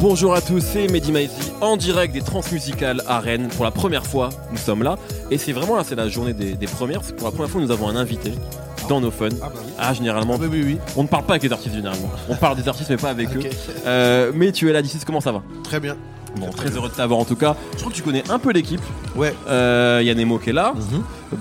Bonjour à tous, c'est Mehdi Maizi en direct des Transmusicales à Rennes. Pour la première fois, nous sommes là. Et c'est vraiment là, c'est la journée des, des premières. parce que Pour la première fois, nous avons un invité dans nos fun. Ah bah oui. Ah, généralement, Oui, oui, oui. on ne parle pas avec les artistes généralement. On parle des artistes mais pas avec eux. Euh, mais tu es là d'ici, comment ça va? Très bien. Bon, très heureux de t'avoir en tout cas. Je crois que tu connais un peu l'équipe. Ouais. Euh, Il y a Nemo qui est là,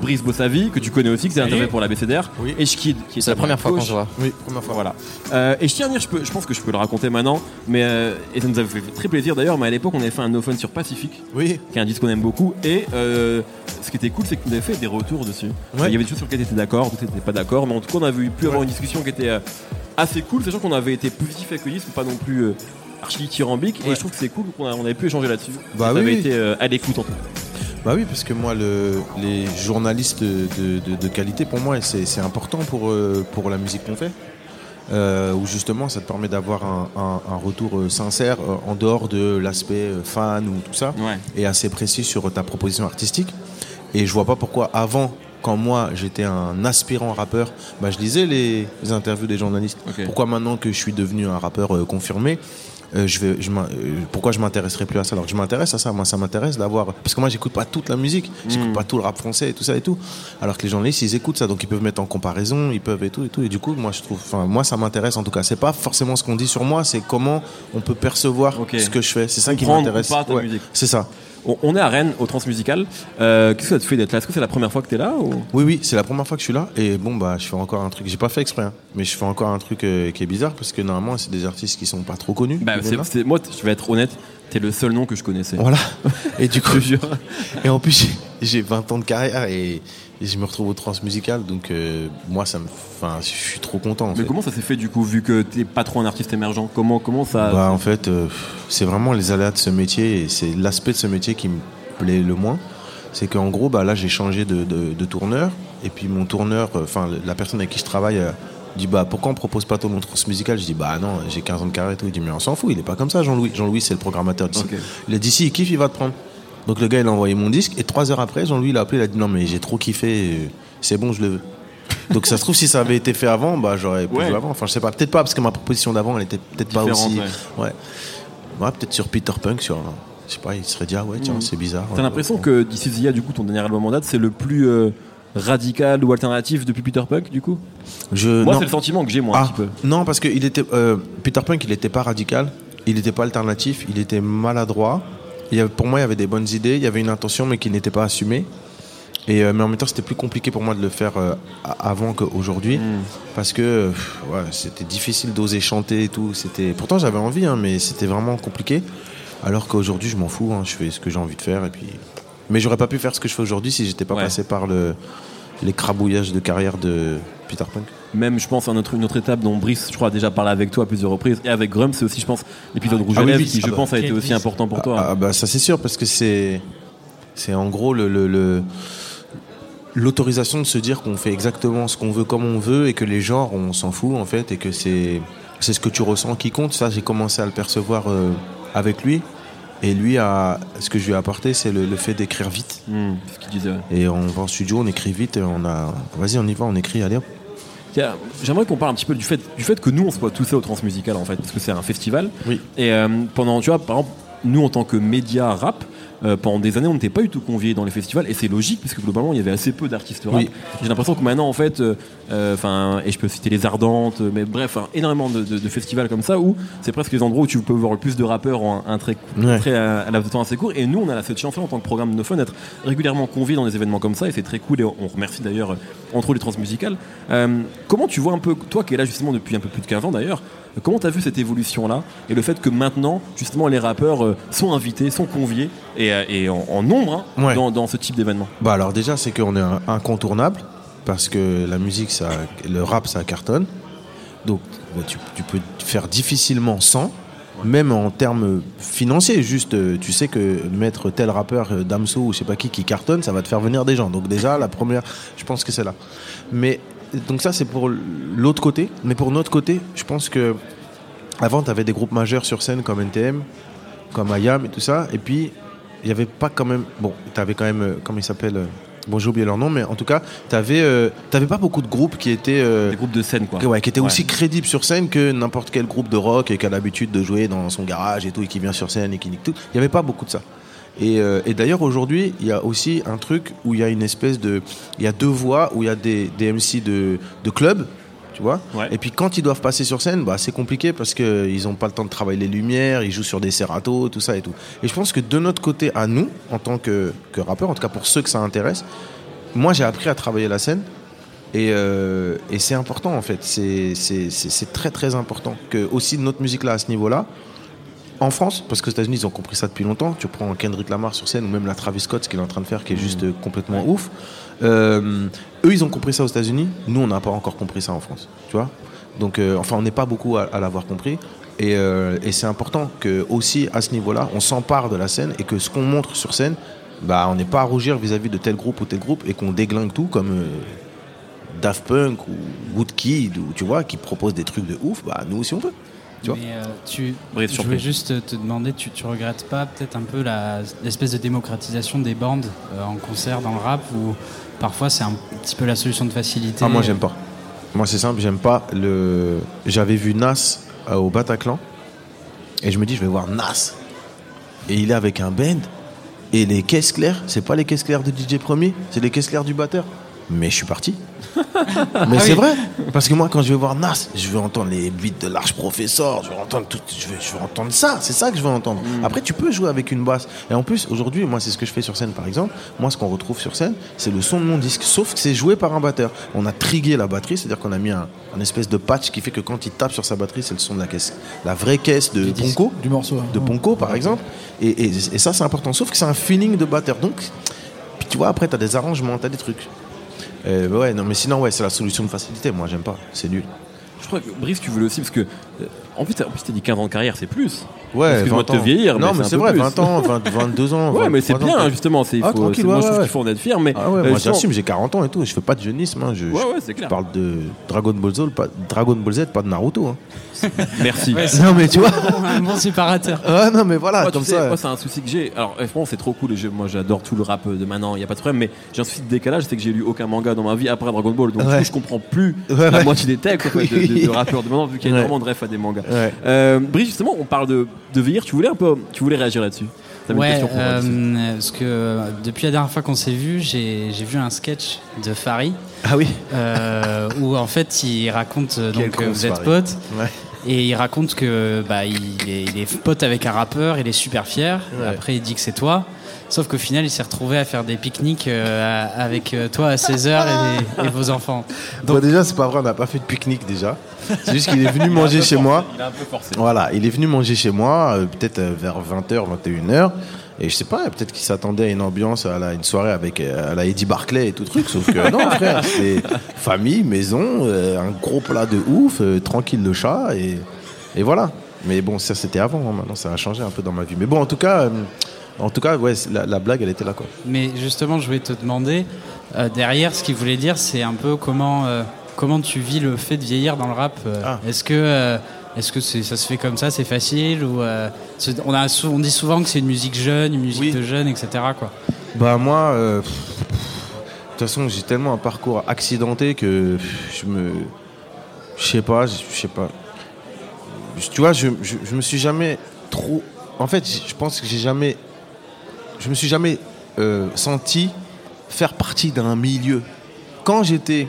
Brice Bossavi, que tu connais aussi, que c'est Salut. intervenu pour la BCDR, Oui. et Schkid, qui est C'est la première fois qu'on se voit. Oui, première fois. Voilà. Euh, et je tiens à dire, je, peux, je pense que je peux le raconter maintenant, mais euh, et ça nous avait fait très plaisir d'ailleurs. Mais à l'époque, on avait fait un no fun sur Pacifique, Oui. qui est un disque qu'on aime beaucoup. Et euh, ce qui était cool, c'est que nous avez fait des retours dessus. Ouais. Il y avait des choses sur lesquelles tu étais d'accord, d'autres tu pas d'accord, mais en tout cas, on avait pu avoir une discussion qui était euh, assez cool, sachant qu'on avait été positif accueillis, mais pas non plus archi dithyrambique. Et je trouve que c'est cool qu'on a- on avait pu échanger là-dessus. Bah Ça oui, avait été euh, à l'écoute en tout cas. Bah oui, parce que moi, le, les journalistes de, de- de qualité, pour moi, c'est important pour, euh, pour la musique qu'on fait. Euh, où justement, ça te permet d'avoir un, un- un retour euh, sincère euh, en dehors de l'aspect fan ou tout ça, Ouais. et assez précis sur ta proposition artistique. Et je vois pas pourquoi avant, quand moi j'étais un aspirant rappeur, bah, je lisais les, les interviews des journalistes. Pourquoi maintenant que je suis devenu un rappeur euh, confirmé, euh, je vais, je m'in- euh, pourquoi je m'intéresserais plus à ça? Alors que je m'intéresse à ça, moi ça m'intéresse d'avoir, parce que moi j'écoute pas toute la musique, j'écoute Mm. pas tout le rap français et tout ça et tout. Alors que les journalistes ils écoutent ça, donc ils peuvent mettre en comparaison, ils peuvent et tout et tout. Et du coup, moi je trouve, enfin moi ça m'intéresse en tout cas. C'est pas forcément ce qu'on dit sur moi, c'est comment on peut percevoir ce que je fais. C'est ça qui m'intéresse. Ouais. C'est ça. On, est à Rennes, au Transmusical. Euh, Qu'est-ce que ça te fait d'être là? Est-ce que c'est la première fois que tu es là ou... Oui, oui, c'est la première fois que je suis là. Et bon, bah, je fais encore un truc. J'ai pas fait exprès, hein, mais je fais encore un truc euh, qui est bizarre parce que normalement, c'est des artistes qui sont pas trop connus. Bah, c'est, moi, je vais être honnête, t'es le seul nom que je connaissais. Voilà. Et du coup, et en plus, j'ai- j'ai 20 ans de carrière et, et je me retrouve au transmusical. Donc, euh, moi, ça me, enfin, je suis trop content. En Mais fait. comment ça s'est fait du coup, vu que t'es pas trop un artiste émergent? Comment, comment ça. Bah, en fait, euh, c'est vraiment les aléas de ce métier et c'est l'aspect de ce métier qui me plaît le moins. C'est qu'en gros, bah, là, j'ai changé de, de- de tourneur et puis mon tourneur, euh, enfin, la personne avec qui je travaille, euh, dit bah pourquoi on propose pas ton nom transmusical Je dis bah non, j'ai 15 ans de carrière et tout. Il dit mais on s'en fout, il est pas comme ça, Jean-Louis. Jean-Louis, c'est le programmateur d'ici. Il a dit si il kiffe, il va te prendre. Donc le gars, il a envoyé mon disque et trois heures après, Jean-Louis il a appelé, il a dit non mais j'ai trop kiffé, c'est bon, je le veux. Donc ça se trouve si ça avait été fait avant, bah j'aurais pu Ouais. jouer avant. Enfin je sais pas, peut-être pas parce que ma proposition d'avant, elle était peut-être pas Différente, aussi. ouais. Ouais. Ouais, peut-être sur Peter Punk, sur. Je sais pas, il serait dit, ah ouais, tiens, Mhm. c'est bizarre. T'as l'impression que d'ici Zia, du coup, ton dernier album en date, c'est le plus euh, radical ou alternatif depuis Peter Punk, du coup Je, Moi, c'est le sentiment que j'ai, moi, un Ah, petit peu. Non, parce que il était, euh, Peter Punk, il n'était pas radical, il n'était pas alternatif, il était maladroit. Il y avait- pour moi, il y avait des bonnes idées, il y avait une intention, mais qui n'était pas assumée. Et, euh, mais en même temps, c'était plus compliqué pour moi de le faire euh, avant qu'aujourd'hui. Parce que pff, ouais, c'était difficile d'oser chanter et tout. C'était... Pourtant, j'avais envie, hein, mais c'était vraiment compliqué. Alors qu'aujourd'hui, je m'en fous, hein, je fais ce que j'ai envie de faire. Et puis... Mais j'aurais pas pu faire ce que je fais aujourd'hui si j'étais pas Ouais. passé par le, les crabouillages de carrière de Peter Punk. Même, je pense, à notre, une autre étape dont Brice, je crois, a déjà parlé avec toi à plusieurs reprises, et avec Grum, c'est aussi, je pense, l'épisode Rouge Ah à oui, lèvres, oui, qui, je ah bah. pense, a été aussi important pour toi. Ah bah ça c'est sûr parce que c'est c'est en gros le, le- le- l'autorisation de se dire qu'on fait exactement ce qu'on veut comme on veut et que les genres on s'en fout en fait et que c'est c'est ce que tu ressens qui compte. Ça j'ai commencé à le percevoir euh, avec lui et lui a ce que je lui ai apporté c'est le, le fait d'écrire vite Hmm, c'est ce qu'il disait. ouais. et on va en studio on écrit vite et on a vas-y on y va on écrit allez hop. Tiens, J'aimerais qu'on parle un petit peu du fait, du fait que nous, on soit tous au Transmusical, en fait, parce que c'est un festival. Oui. Et euh, pendant, tu vois, par exemple, nous, en tant que média rap, euh, pendant des années, on n'était pas du tout conviés dans les festivals, et c'est logique, parce que globalement, il y avait assez peu d'artistes rap. Oui. J'ai l'impression que maintenant, en fait, euh, euh, enfin, et je peux citer les Ardentes, mais bref, hein, énormément de, de- de festivals comme ça, où c'est presque les endroits où tu peux voir le plus de rappeurs en un, un très, Ouais. très à, à la de temps assez court. Et nous, on a cette chance en tant que programme de No Fun d'être régulièrement conviés dans des événements comme ça, et c'est très cool. Et on remercie d'ailleurs, entre autres, les transmusicales. Euh, comment tu vois un peu, toi qui es là justement depuis un peu plus de 15 ans d'ailleurs, comment tu as vu cette évolution-là et le fait que maintenant, justement, les rappeurs euh, sont invités, sont conviés et, euh, et en, en nombre hein, Ouais. dans, dans ce type d'événement? Bah alors déjà c'est qu'on est incontournable parce que la musique ça le rap ça cartonne. Donc bah, tu, tu peux faire difficilement sans même en termes financiers. Juste euh, tu sais que mettre tel rappeur Damso ou je sais pas qui qui cartonne ça va te faire venir des gens. Donc déjà la première je pense que c'est là. Mais donc ça c'est pour l'autre côté mais pour notre côté je pense que avant tu avais des groupes majeurs sur scène comme NTM comme IAM et tout ça et puis il y avait pas quand même bon tu avais quand même euh, comment il s'appelle euh, Bon, j'ai oublié leur nom, mais en tout cas, t'avais euh, t'avais pas beaucoup de groupes qui étaient euh, Des groupes de scène, quoi. que- ouais, qui étaient Ouais. aussi crédibles sur scène que n'importe quel groupe de rock et qui a l'habitude de jouer dans son garage et tout et qui vient sur scène et qui nique tout. Il y avait pas beaucoup de ça. Et, euh, et d'ailleurs aujourd'hui, il y a aussi un truc où il y a une espèce de, il y a deux voix où il y a des, des MC de, de club, tu vois. Ouais. Et puis quand ils doivent passer sur scène, bah c'est compliqué parce que ils ont pas le temps de travailler les lumières, ils jouent sur des serratos, tout ça et tout. Et je pense que de notre côté, à nous, en tant que, que rappeurs, en tout cas pour ceux que ça intéresse, moi j'ai appris à travailler la scène. Et, euh, et c'est important en fait, c'est très très important que aussi notre musique là à ce niveau-là, en France, parce qu'aux États-Unis ils ont compris ça depuis longtemps. Tu prends Kendrick Lamar sur scène ou même la Travis Scott, ce qu'il est en train de faire, qui est juste complètement ouf. Euh, eux ils ont compris ça aux États-Unis, nous on n'a pas encore compris ça en France, tu vois. Donc euh, enfin on n'est pas beaucoup à, à l'avoir compris. Et, euh, et c'est important que aussi à ce niveau-là, on s'empare de la scène et que ce qu'on montre sur scène, bah on n'est pas à rougir vis-à-vis de tel groupe ou tel groupe et qu'on déglingue tout comme Daft Punk ou Woodkid ou tu vois qui proposent des trucs de ouf. Bah nous aussi on peut. Tu vois Mais euh, tu, je voulais juste te demander, tu, tu regrettes pas peut-être un peu l'espèce de démocratisation des bandes euh, en concert dans le rap où parfois c'est un petit peu la solution de facilité Ah moi j'aime pas. Moi c'est simple, j'aime pas le. J'avais vu Nas euh, au Bataclan et je me dis je vais voir Nas et il est avec un band et les caisses claires, c'est pas les caisses claires de DJ Premier, c'est les caisses claires du batteur. Mais je suis parti. Mais c'est vrai, parce que moi quand je vais voir Nas, je veux entendre les beats de l'arche professeur, je veux entendre tout, je veux, je veux entendre ça, c'est ça que je veux entendre. Après tu peux jouer avec une basse. Et en plus aujourd'hui, moi c'est ce que je fais sur scène par exemple. Moi ce qu'on retrouve sur scène, c'est le son de mon disque, sauf que c'est joué par un batteur. On a trigué la batterie, c'est-à-dire qu'on a mis un, un espèce de patch qui fait que quand il tape sur sa batterie, c'est le son de la caisse, la vraie caisse de. Ponko Du morceau. hein. de Ponko par exemple et, et- et ça c'est important sauf que c'est un feeling de batteur donc puis tu vois après t'as des arrangements t'as des trucs Euh, ouais non mais sinon ouais c'est la solution de facilité moi j'aime pas c'est nul Je crois que Brice, tu le aussi parce que. euh, En plus, t'as en plus, t'as dit 15 ans de carrière, c'est plus. Ouais Excuse-moi de te vieillir, non mais mais c'est vrai plus. 20 ans 20 22 ans Ouais, mais c'est 23 ans, bien, quoi. justement. c'est- il Ah, c'est- moi, ouais, je trouve ouais. qu'il faut en être fier. Mais, ah ouais euh, moi justement- j'assume j'ai 40 ans et tout je fais pas de jeunisme hein, je, Ouais, ouais, je- c'est clair. je parle de Dragon Ball Z pas, Dragon Ball Z pas de Naruto hein. Merci. Ouais, c'est non mais tu vois un bon séparateur. ah non mais voilà Moi, tu comme sais, ça moi, c'est un souci que j'ai. Alors, eh, franchement, c'est trop cool. et je- moi, j'adore tout le rap de maintenant. Il n'y a pas de problème. Mais j'ai un souci de décalage. C'est que j'ai lu aucun manga dans ma vie après Dragon Ball. Donc, du Ouais. coup, je comprends plus Ouais, la ouais. moitié des textes de, rappeurs de maintenant, vu qu'il y a Ouais. énormément de refs à des mangas. Ouais. Euh, Brice, justement, on parle de, de vieillir. Tu voulais un peu, tu voulais réagir là-dessus. Ouais, moi, euh, parce que euh, depuis la dernière fois qu'on s'est vu, j'ai j'ai vu un sketch de Farid ah oui euh, où en fait il raconte donc ce vous êtes potes ouais et il raconte que bah il est, il est pote avec un rappeur, il est super fier. Ouais. Après il dit que c'est toi. Sauf qu'au final, il s'est retrouvé à faire des pique-niques euh, avec euh, toi à 16h et, et vos enfants. Bon, déjà, c'est pas vrai, on n'a pas fait de pique-nique déjà. C'est juste qu'il est venu manger chez moi. Il a un peu forcé. Voilà, il est venu manger chez moi, euh, peut-être vers 20h, 21h. Et je sais pas, peut-être qu'il s'attendait à une ambiance, à la- une soirée avec à la Eddie Barclay et tout truc. Sauf que non, frère, c'est famille, maison, euh, un gros plat de ouf, euh, tranquille le chat. Et, et voilà. Mais bon, ça c'était avant, hein, maintenant ça a changé un peu dans ma vie. Mais bon, en tout cas, euh, en tout cas ouais, la, la blague, elle était là quoi. Mais justement, je voulais te demander, euh, derrière, ce qu'il voulait dire, c'est un peu comment, euh, comment tu vis le fait de vieillir dans le rap. euh, Ah. Est-ce que, est-ce que ça se fait comme ça, c'est facile ou, on, a, on dit souvent que c'est une musique jeune, une musique Oui. de jeunes, etc. Quoi. Bah moi, de toute façon, j'ai tellement un parcours accidenté que pff, je me, je sais pas, je sais pas. Tu vois, je, je, je me suis jamais trop. En fait, je pense que j'ai jamais, je me suis jamais euh, senti faire partie d'un milieu. Quand j'étais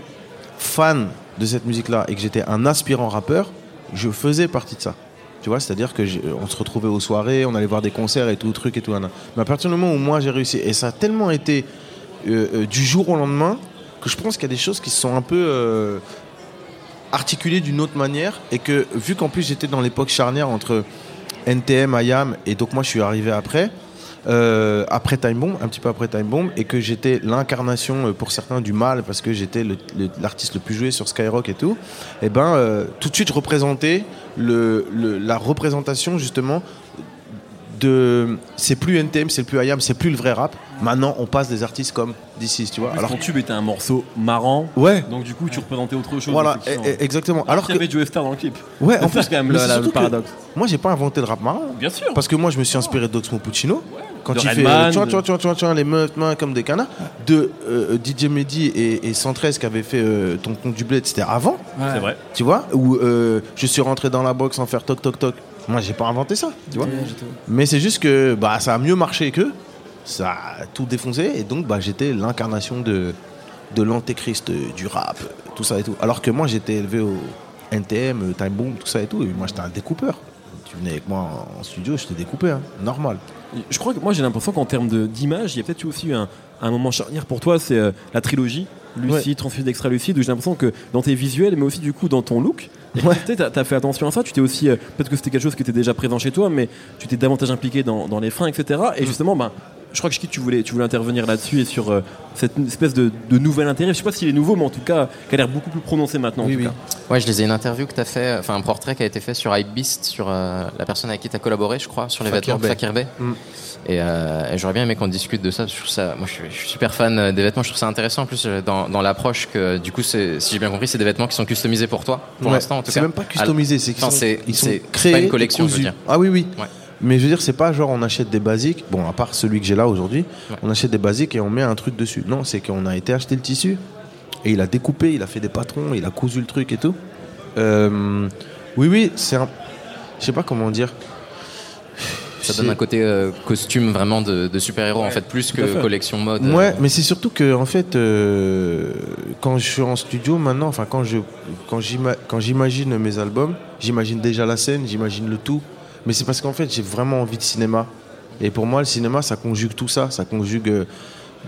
fan de cette musique-là et que j'étais un aspirant rappeur, je faisais partie de ça. Tu vois, c'est-à-dire que on se retrouvait aux soirées, on allait voir des concerts et tout, truc et tout. Mais à partir du moment où moi j'ai réussi, et ça a tellement été euh, euh, du jour au lendemain, que je pense qu'il y a des choses qui sont un peu articulées d'une autre manière, et que vu qu'en plus j'étais dans l'époque charnière entre NTM, IAM, et donc moi je suis arrivé après, après Time Bomb, un petit peu après Time Bomb, et que j'étais l'incarnation euh, pour certains du mal parce que j'étais le- le- l'artiste le, plus joué sur Skyrock et tout. Et ben euh, tout de suite je représentais le, la représentation justement de c'est plus NTM, c'est plus IAM, c'est plus le vrai rap. Maintenant on passe des artistes comme DC, tu vois. Alors, Alors ton tube était un morceau marrant. ouais. Donc, du coup, tu représentais autre chose. Voilà, e- e- exactement. Alors Alors qu'il que y avait Joe Star dans le clip. ouais, C'est ça, quand même, le- la- le paradoxe. Moi, j'ai pas inventé le rap marrant. Bien sûr. Parce que moi, je me suis inspiré d'Oxmo Puccino. Quand De il Redman, fait tu vois, de- tu vois, tu vois, tu vois, tu vois, les meufs mains comme des canards, de euh, DJ Mehdi et, et 113 qui avait fait euh, ton compte du bled, c'était avant, Ouais. C'est vrai. tu vois, où euh, je suis rentré dans la box sans faire toc toc toc. Moi, j'ai pas inventé ça, tu vois. Mais c'est juste que bah, ça a mieux marché qu'eux, ça a tout défoncé, et donc bah, j'étais l'incarnation de, de l'antéchrist euh, du rap, euh, tout ça et tout. Alors que moi, j'étais élevé au NTM, euh, Time Boom, tout ça et tout, et moi, j'étais un découpeur. Tu venais avec moi en studio, j'étais découpé, hein, normal. Je crois que moi j'ai l'impression qu'en termes d'image, il y a peut-être aussi eu un, un moment charnière pour toi, c'est euh, la trilogie Lucide, Transfused, Extra Lucide, où j'ai l'impression que dans tes visuels, mais aussi du coup dans ton look, Ouais. tu as, fait attention à ça, tu t'es aussi, euh, peut-être que c'était quelque chose qui était déjà présent chez toi, mais tu t'es davantage impliqué dans, dans les freins, etc. Mm. Et justement, ben, je crois que je tu voulais, tu voulais intervenir là-dessus et sur euh, cette espèce de, de nouvel intérêt, je sais pas s'il est nouveau, mais en tout cas, qui a l'air beaucoup plus prononcé maintenant. en Oui, tout oui. cas. Ouais, je les ai une interview que tu as fait, enfin un portrait qui a été fait sur Hypebeast, sur euh, la personne avec qui tu as collaboré, je crois, sur les Fakir vêtements Bey. Fakir Bey. Mm. Et, euh, et j'aurais bien aimé qu'on discute de ça. parce que Je trouve ça, moi, je suis, je suis super fan euh, des vêtements. Je trouve ça intéressant en plus euh, dans, dans l'approche que, du coup, c'est, si j'ai bien compris, c'est des vêtements qui sont customisés pour toi, pour Ouais. l'instant en tout C'est cas. même pas customisé, c'est qu'ils sont, c'est- ils sont c'est- c'est créés. pas une collection, je veux dire. Ah oui, oui. Ouais. Mais je veux dire, c'est pas genre on achète des basiques, bon, à part celui que j'ai là aujourd'hui, Ouais. on achète des basiques et on met un truc dessus. Non, c'est qu'on a été acheter le tissu et il a découpé, il a fait des patrons, il a cousu le truc et tout. Euh, oui, oui, c'est un. Je sais pas comment dire. Ça donne un côté euh, costume vraiment de, de super-héros en fait, plus que fait. collection mode. Ouais, euh, mais c'est surtout que en fait, euh, quand je suis en studio maintenant, enfin quand je quand j'imagine mes albums, j'imagine déjà la scène, j'imagine le tout. Mais c'est parce qu'en fait, j'ai vraiment envie de cinéma. Et pour moi, le cinéma, ça conjugue tout ça, ça conjugue euh,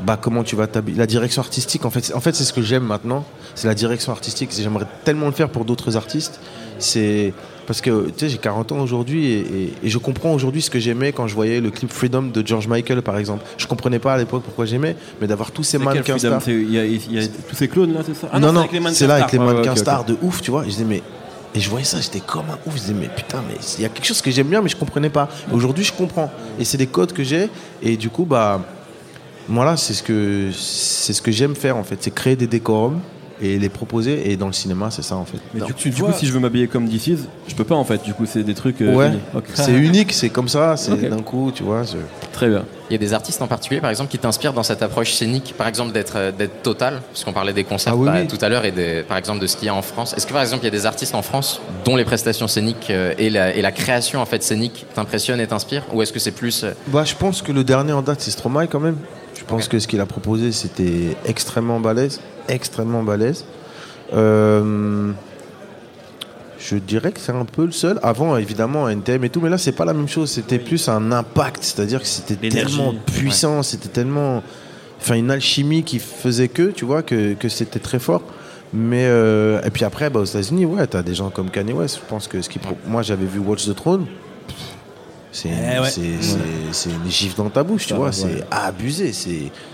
bah comment tu vas t'habiller, la direction artistique. En fait, c'est- en fait, c'est ce que j'aime maintenant, c'est la direction artistique. J'aimerais tellement le faire pour d'autres artistes. C'est parce que tu sais, j'ai 40 ans aujourd'hui et, et- et je comprends aujourd'hui ce que j'aimais quand je voyais le clip Freedom de George Michael, par exemple. Je comprenais pas à l'époque pourquoi j'aimais, mais d'avoir tous ces mannequins stars. Il y, a- il y a tous ces clones là, c'est ça? Ah non, non, c'est là avec les ouais, mannequins stars de ouf, tu vois. Je disais, mais. Et je voyais ça, j'étais comme un ouf. Je disais, mais putain, mais il y a quelque chose que j'aime bien, mais je comprenais pas. Aujourd'hui, je comprends. Et c'est des codes que j'ai. Et du coup, bah. Voilà, c'est ce que, c'est ce que j'aime faire en fait. C'est créer des décorums et les proposer. Et dans le cinéma, c'est ça en fait. Mais Non. du, coup, du coup, si je veux m'habiller comme This Is, je peux pas en fait. Du coup, c'est des trucs. euh, Ouais, uniques. Ok. c'est unique, c'est comme ça, c'est Ok. d'un coup, tu vois. Très bien. Il y a des artistes en particulier, par exemple, qui t'inspirent dans cette approche scénique, par exemple d'être euh, d'être total, parce qu'on parlait des concerts Ah oui, bah, oui. tout à l'heure et des, par exemple de ce qu'il y a en France. Est-ce que par exemple il y a des artistes en France dont les prestations scéniques euh, et, la, et la création en fait scénique t'impressionnent et t'inspirent, ou est-ce que c'est plus euh, Bah, je pense que le dernier en date, c'est Stromae quand même. Je pense que ce qu'il a proposé, c'était extrêmement balèze. Extrêmement balèze. Euh, je dirais que c'est un peu le seul. Avant, évidemment, NTM et tout, mais là, c'est pas la même chose. C'était plus un impact. C'est-à-dire que c'était tellement puissant, c'était tellement. Enfin, une alchimie qui faisait que, tu vois, que, que c'était très fort. Mais euh, et puis après, bah, aux États-Unis, ouais, t'as des gens comme Kanye West. Je pense que ce qui, moi, j'avais vu Watch the Throne. C'est Eh ouais. c'est- une gifle dans ta bouche, tu vois. ouais. C'est abusé.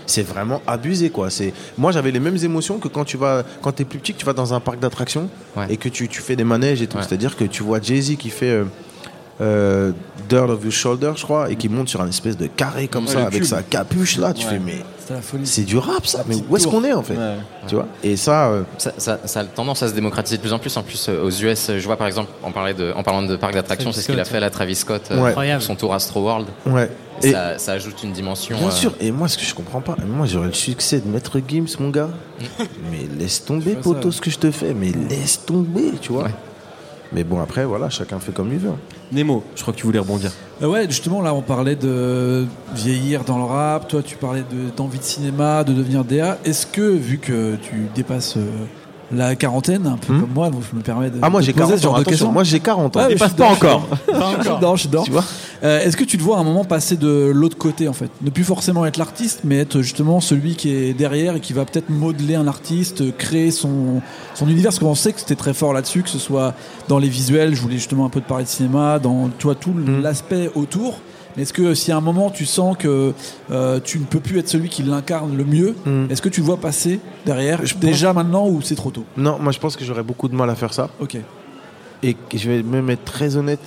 C'est vraiment abusé, quoi. C'est moi, j'avais les mêmes émotions que quand tu vas, quand t'es plus petit, que tu vas dans un parc d'attractions et que tu, tu fais des manèges et tout. C'est-à-dire que tu vois Jay Z qui fait euh, euh, Dirt of Your Shoulder, je crois, et qui monte sur un espèce de carré comme Ouais, ça avec cube. sa capuche là. Tu Ouais. fais mais c'est du rap ça. Mais où est-ce qu'on est en fait Ouais. Tu vois? Et ça. euh, ça, ça- ça a tendance à se démocratiser de plus en plus. En plus, euh, aux US, je vois par exemple, en, parlait de, en parlant de parc d'attractions, Travis c'est ce qu'il a fait à la Travis Scott, euh, son tour Astro World. ouais. Et, Ça, ça ajoute une dimension. Bien euh, sûr, et moi ce que je comprends pas, moi j'aurais le succès de Maître Gims, mon gars. mais laisse tomber, poto, ce que je te fais, mais laisse tomber, tu vois. Ouais. Mais bon, après, voilà, chacun fait comme il veut. Nemo, je crois que tu voulais rebondir. Euh, ouais, justement, là, on parlait de vieillir dans le rap. Toi, tu parlais de- d'envie de, cinéma, de devenir DA. Est-ce que, vu que tu dépasses euh, la quarantaine, un peu Hmm. comme moi, donc je me permets de. Ah, moi j'ai poser 40 ce genre ans, de attention, questions. moi j'ai 40 ans. Ouais, mais suis pas encore. dedans. Je suis. Tu vois Euh, Est-ce que tu te vois à un moment passer de l'autre côté en fait? Ne plus forcément être l'artiste, mais être justement celui qui est derrière et qui va peut-être modeler un artiste, créer son, son univers. Parce qu'on sait que c'était très fort là-dessus, que ce soit dans les visuels, je voulais justement un peu te parler de cinéma, dans toi tout Mm. l'aspect autour. Est-ce que si à un moment tu sens que euh, tu ne peux plus être celui qui l'incarne le mieux, Mm. est-ce que tu le vois passer derrière Je pense- déjà maintenant ou c'est trop tôt Non, moi je pense que j'aurais beaucoup de mal à faire ça. Ok. Et je vais même être très honnête,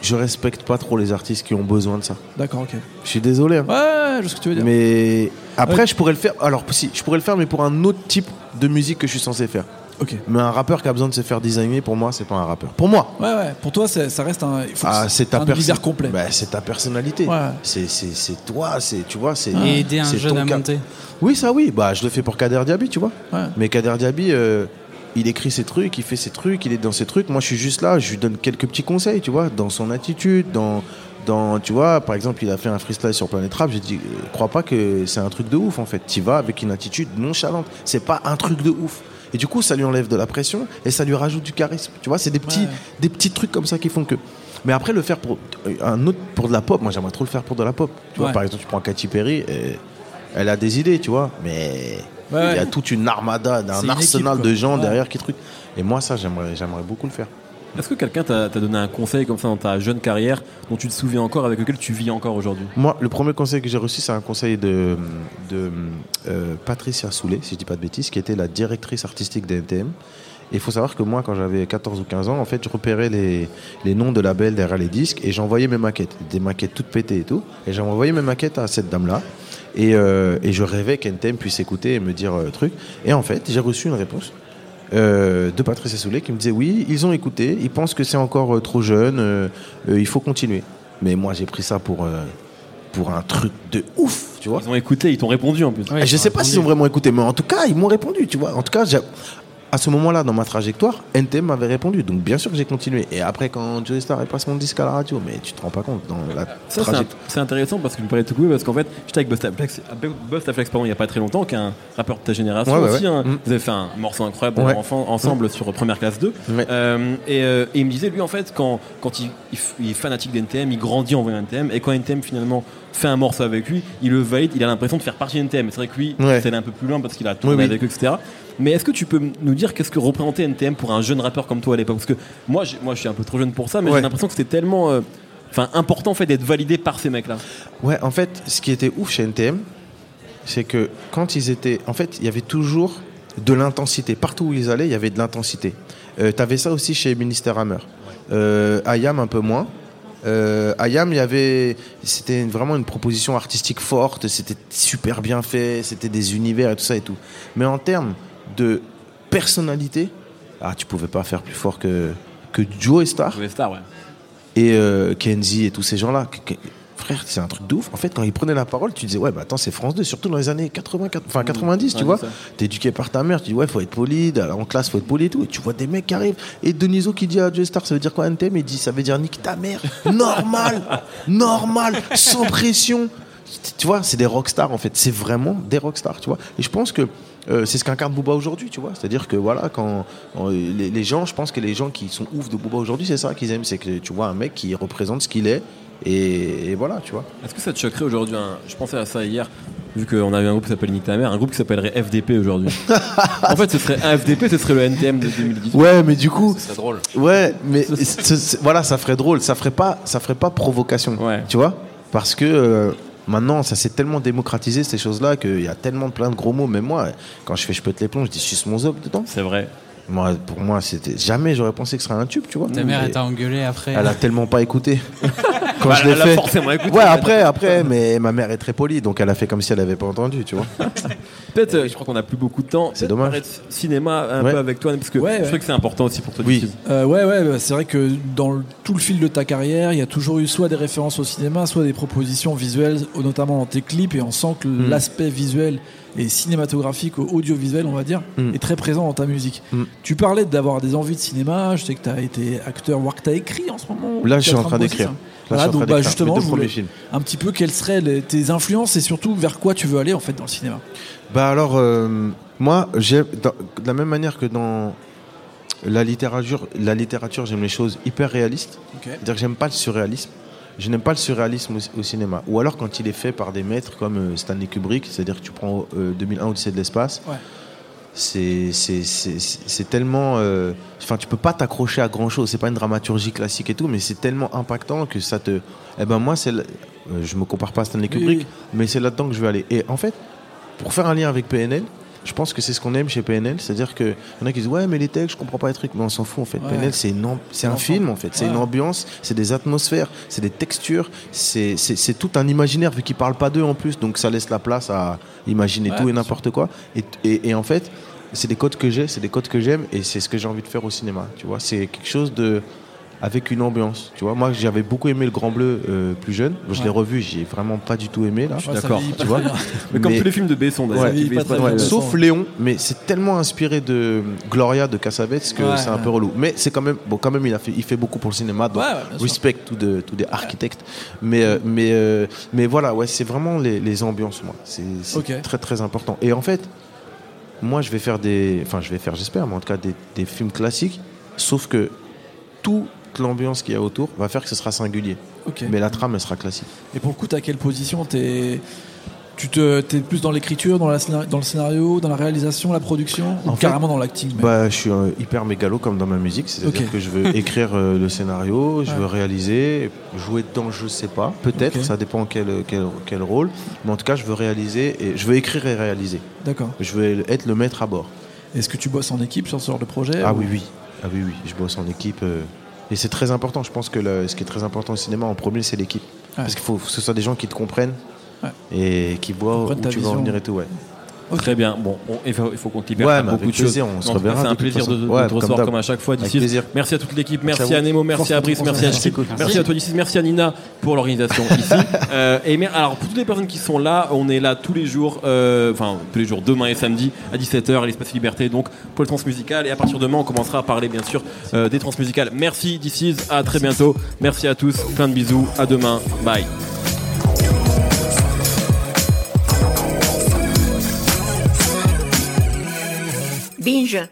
je respecte pas trop les artistes qui ont besoin de ça. D'accord, ok. Je suis désolé. hein. Ouais, je sais ce que tu veux dire. Mais après, Ouais. je pourrais le faire. Alors, si, je pourrais le faire, mais pour un autre type de musique que je suis censé faire. Ok. Mais un rappeur qui a besoin de se faire designer, pour moi, c'est pas un rappeur. Pour moi. Ouais, ouais. Pour toi, ça reste un. il faut Ah, c'est ta univers complet. Bah, c'est ta personnalité. Ouais. C'est, c'est, c'est toi, c'est, tu vois, c'est. Et aider un jeune à monter. Oui, ça oui. Bah, je le fais pour Kader Diaby, tu vois. Ouais. Mais Kader Diaby, euh, il écrit ses trucs, il fait ses trucs, il est dans ses trucs. Moi, je suis juste là, je lui donne quelques petits conseils, tu vois, dans son attitude, dans, dans, tu vois, par exemple, il a fait un freestyle sur Planet Rap. J'ai dit, euh, crois pas que c'est un truc de ouf, en fait. Tu vas avec une attitude nonchalante. C'est pas un truc de ouf. Et du coup, ça lui enlève de la pression et ça lui rajoute du charisme. Tu vois, c'est des petits, Ouais. des petits trucs comme ça qui font que. Mais après, le faire pour euh, un autre, pour de la pop, moi j'aimerais trop le faire pour de la pop. Tu vois, Ouais. par exemple, tu prends Katy Perry, euh, elle a des idées, tu vois, mais Ouais, il y a toute une armada, un arsenal équipe, de gens derrière qui truc. Et moi, ça, j'aimerais, j'aimerais beaucoup le faire. Est-ce que quelqu'un t'a donné un conseil comme ça dans ta jeune carrière dont tu te souviens encore, avec lequel tu vis encore aujourd'hui? Moi, le premier conseil que j'ai reçu, c'est un conseil de, de euh, Patricia Soulet, si je dis pas de bêtises, qui était la directrice artistique d'NTM. Et il faut savoir que moi, quand j'avais 14 ou 15 ans, en fait, je repérais les, les noms de labels derrière les disques et j'envoyais mes maquettes, des maquettes toutes pétées et tout. Et j'envoyais mes maquettes à cette dame-là. Et, euh, et je rêvais qu'NTM puisse écouter et me dire euh, truc. Et en fait, j'ai reçu une réponse euh, de Patricia Soulet qui me disait oui, ils ont écouté, ils pensent que c'est encore euh, trop jeune, euh, euh, il faut continuer. Mais moi, j'ai pris ça pour, euh, pour un truc de ouf, tu vois. Ils ont écouté, ils t'ont répondu en plus. Ouais, je sais pas s'ils ont vraiment écouté, mais en tout cas, ils m'ont répondu, tu vois. En tout cas, j'ai- à ce moment-là, dans ma trajectoire, NTM m'avait répondu. Donc, bien sûr que j'ai continué. Et après, quand Joey Star est passé mon disque à la radio, mais tu te rends pas compte dans la Ça, c'est un- trajectoire. c'est intéressant parce que je me parlais tout cool parce qu'en fait, j'étais avec Bustaflex, Bustaflex pardon, il n'y a pas très longtemps, qui est un rappeur de ta génération Ouais, ouais, aussi. ouais. hein. Mm. Vous avez fait un morceau incroyable enfant- ensemble sur Première Classe 2. Ouais. Euh, et, euh, et il me disait, lui, en fait, quand, quand il, il f- il est fanatique d'NTM, il grandit en voyant NTM, et quand NTM finalement fait un morceau avec lui, il le valide, il a l'impression de faire partie d'NTM. C'est vrai que lui, c'est allé un peu plus loin parce qu'il a tourné Oui, oui. avec eux, etc. Mais est-ce que tu peux nous dire qu'est-ce que représentait NTM pour un jeune rappeur comme toi à l'époque? Parce que moi, moi, je suis un peu trop jeune pour ça, mais Ouais. j'ai l'impression que c'était tellement. euh, important en fait d'être validé par ces mecs-là. Ouais, en fait, ce qui était ouf chez NTM, c'est que quand ils étaient. En fait, il y avait toujours de l'intensité. Partout où ils allaient, il y avait de l'intensité. Euh, T'avais ça aussi chez Ministère Hammer. Euh, Ayam, un peu moins. Euh, Ayam, il y avait. C'était vraiment une proposition artistique forte, c'était super bien fait, c'était des univers et tout ça et tout. Mais en termes de personnalité, ah, tu pouvais pas faire plus fort que, que Joe Star Joey Star, ouais. et euh, Kenzie et tous ces gens-là. Frère, c'est un truc de ouf. En fait, quand ils prenaient la parole, tu disais, ouais, bah attends, c'est France 2, surtout dans les années 80, enfin 90, tu Ouais, vois. T'es éduqué par ta mère, tu dis, ouais, faut être poli, en classe, faut être poli et tout. Et tu vois des mecs qui arrivent. Et Deniso qui dit à Joe Star, ça veut dire quoi, NTM Il dit, ça veut dire nique ta mère. Normal, normal, sans pression. Tu vois, c'est des rockstars en fait. C'est vraiment des rockstars, tu vois. Et je pense que euh, c'est ce qu'incarne Booba aujourd'hui, tu vois. C'est-à-dire que voilà, quand les, les gens, je pense que les gens qui sont ouf de Booba aujourd'hui, c'est ça qu'ils aiment, c'est que tu vois un mec qui représente ce qu'il est. Et, et voilà, tu vois. Est-ce que ça te choquerait aujourd'hui Je pensais à ça hier, vu qu'on avait un groupe qui s'appelle Nick ta mère, un groupe qui s'appellerait FDP aujourd'hui. en fait, ce serait un FDP, ce serait le NTM de 2018. Ouais, mais du coup, C'est drôle. ouais, mais c'est- c'est- voilà, ça ferait drôle. Ça ferait pas, ça ferait pas provocation, Ouais. tu vois, parce que euh, maintenant, ça s'est tellement démocratisé ces choses-là qu'il y a tellement de plein de gros mots. Même moi, quand je fais je pète les plombs, je dis suce mon zob dedans. C'est vrai. Moi, pour moi, c'était jamais j'aurais pensé que ce serait un tube, tu vois. Ta mère, elle t'a engueulé après. elle a tellement pas écouté. Quand Bah, je l'ai fait. forcément écouté. Ouais, après, après, mais ma mère est très polie, donc elle a fait comme si elle avait pas entendu, tu vois. Peut-être, euh, je crois qu'on a plus beaucoup de temps. C'est dommage. parler de cinéma un Ouais. peu avec toi, parce que Ouais, je trouve que c'est important aussi pour toi. Oui. Euh, ouais, ouais, bah, c'est vrai que dans le- tout le fil de ta carrière, il y a toujours eu soit des références au cinéma, soit des propositions visuelles, notamment dans tes clips, et on sent que Mm. l'aspect visuel et cinématographique, ou audiovisuel, on va dire, Mm. est très présent dans ta musique. Mm. Tu parlais d'avoir des envies de cinéma, je sais que tu as été acteur, voire que tu as écrit en ce moment. Là, je suis t'es en train bosser d'écrire. Voilà, donc bah, justement, je voulais un petit peu quelles seraient les- tes influences et surtout vers quoi tu veux aller en fait dans le cinéma? Bah alors, euh, moi, j'ai dans- de la même manière que dans la littérature, la littérature, j'aime les choses hyper réalistes. C'est-à-dire que j'aime pas le surréalisme. Je n'aime pas le surréalisme au, au cinéma. Ou alors quand il est fait par des maîtres comme euh, Stanley Kubrick, c'est-à-dire que tu prends euh, 2001 Odyssée de l'espace. Ouais. C'est tellement. euh, Enfin, tu peux pas t'accrocher à grand chose. C'est pas une dramaturgie classique et tout, mais c'est tellement impactant que ça te. Eh ben moi, c'est. euh, je me compare pas à Stanley Kubrick, oui. mais c'est là-dedans que je vais aller. Et en fait, pour faire un lien avec PNL, je pense que c'est ce qu'on aime chez PNL, c'est-à-dire que y en a qui disent ouais mais les textes je comprends pas les trucs, mais on s'en fout en fait. Ouais. PNL c'est un film en fait, c'est Ouais. une ambiance, c'est des atmosphères, c'est des textures, c'est tout un imaginaire vu qu'ils parlent pas d'eux en plus, donc ça laisse la place à imaginer Ouais, tout et n'importe quoi. Et, et, et en fait c'est des codes que j'ai, c'est des codes que j'aime et c'est ce que j'ai envie de faire au cinéma. Tu vois, c'est quelque chose de avec une ambiance. Tu vois, moi j'avais beaucoup aimé le Grand Bleu euh, plus jeune. Je l'ai Ouais. revu, j'ai vraiment pas du tout aimé là. Ouais, ça d'accord, tu vois. Mais comme Mais- tous les films de Besson. Ouais, qui il est pas bien. Sauf Léon, mais c'est tellement inspiré de Gloria de Cassavetes que Ouais, c'est un ouais. peu relou. Mais c'est quand même bon, quand même il a fait, il fait beaucoup pour le cinéma, donc Ouais, ouais, respect tous de tous des architectes. Mais euh, mais euh, mais voilà, ouais, c'est vraiment les, les ambiances, moi. C'est très très important. Et en fait, moi je vais faire des, enfin je vais faire, j'espère, mais en tout cas des, des films classiques, sauf que toute l'ambiance qu'il y a autour va faire que ce sera singulier. Mais la trame elle sera classique. Et pour le coup, t'as quelle position T'es tu te, t'es plus dans l'écriture, dans, la dans le scénario, dans la réalisation, la production, ou En fait, carrément dans l'acting Bah, je suis euh, hyper mégalo comme dans ma musique, c'est-à-dire que je veux écrire euh, le scénario, je Ouais. veux réaliser, jouer dedans, je sais pas, peut-être, ça dépend quel, quel, quel rôle, mais en tout cas, je veux réaliser et je veux écrire et réaliser. D'accord. Je veux être le maître à bord. Est-ce que tu bosses en équipe sur ce genre de projet Ah ou- oui, oui, ah oui, oui, je bosse en équipe euh, et c'est très important. Je pense que le- ce qui est très important au cinéma, en premier, c'est l'équipe, parce qu'il faut que ce soit des gens qui te comprennent Ouais. et qui voient où tu veux en venir et tout, ouais. Très bien. Bon, on- il faut, qu'on te libère. Ouais, beaucoup de choses. on se C'est un plaisir de, de. Ouais, te comme recevoir comme à chaque fois d'ici. Merci à toute l'équipe. Merci, Merci à. Nemo, merci à Brice, merci à Chip, merci à toi d'ici, merci à Nina pour l'organisation ici. Euh, et alors pour toutes les personnes qui sont là, on est là tous les jours, euh, enfin tous les jours, demain et samedi à 17h à l'espace Liberté, donc pour le transmusical. Et à partir de demain, on commencera à parler bien sûr euh, des transmusicales. Merci d'ici, à très bientôt. Merci à tous, plein de bisous, à demain, bye. Binja.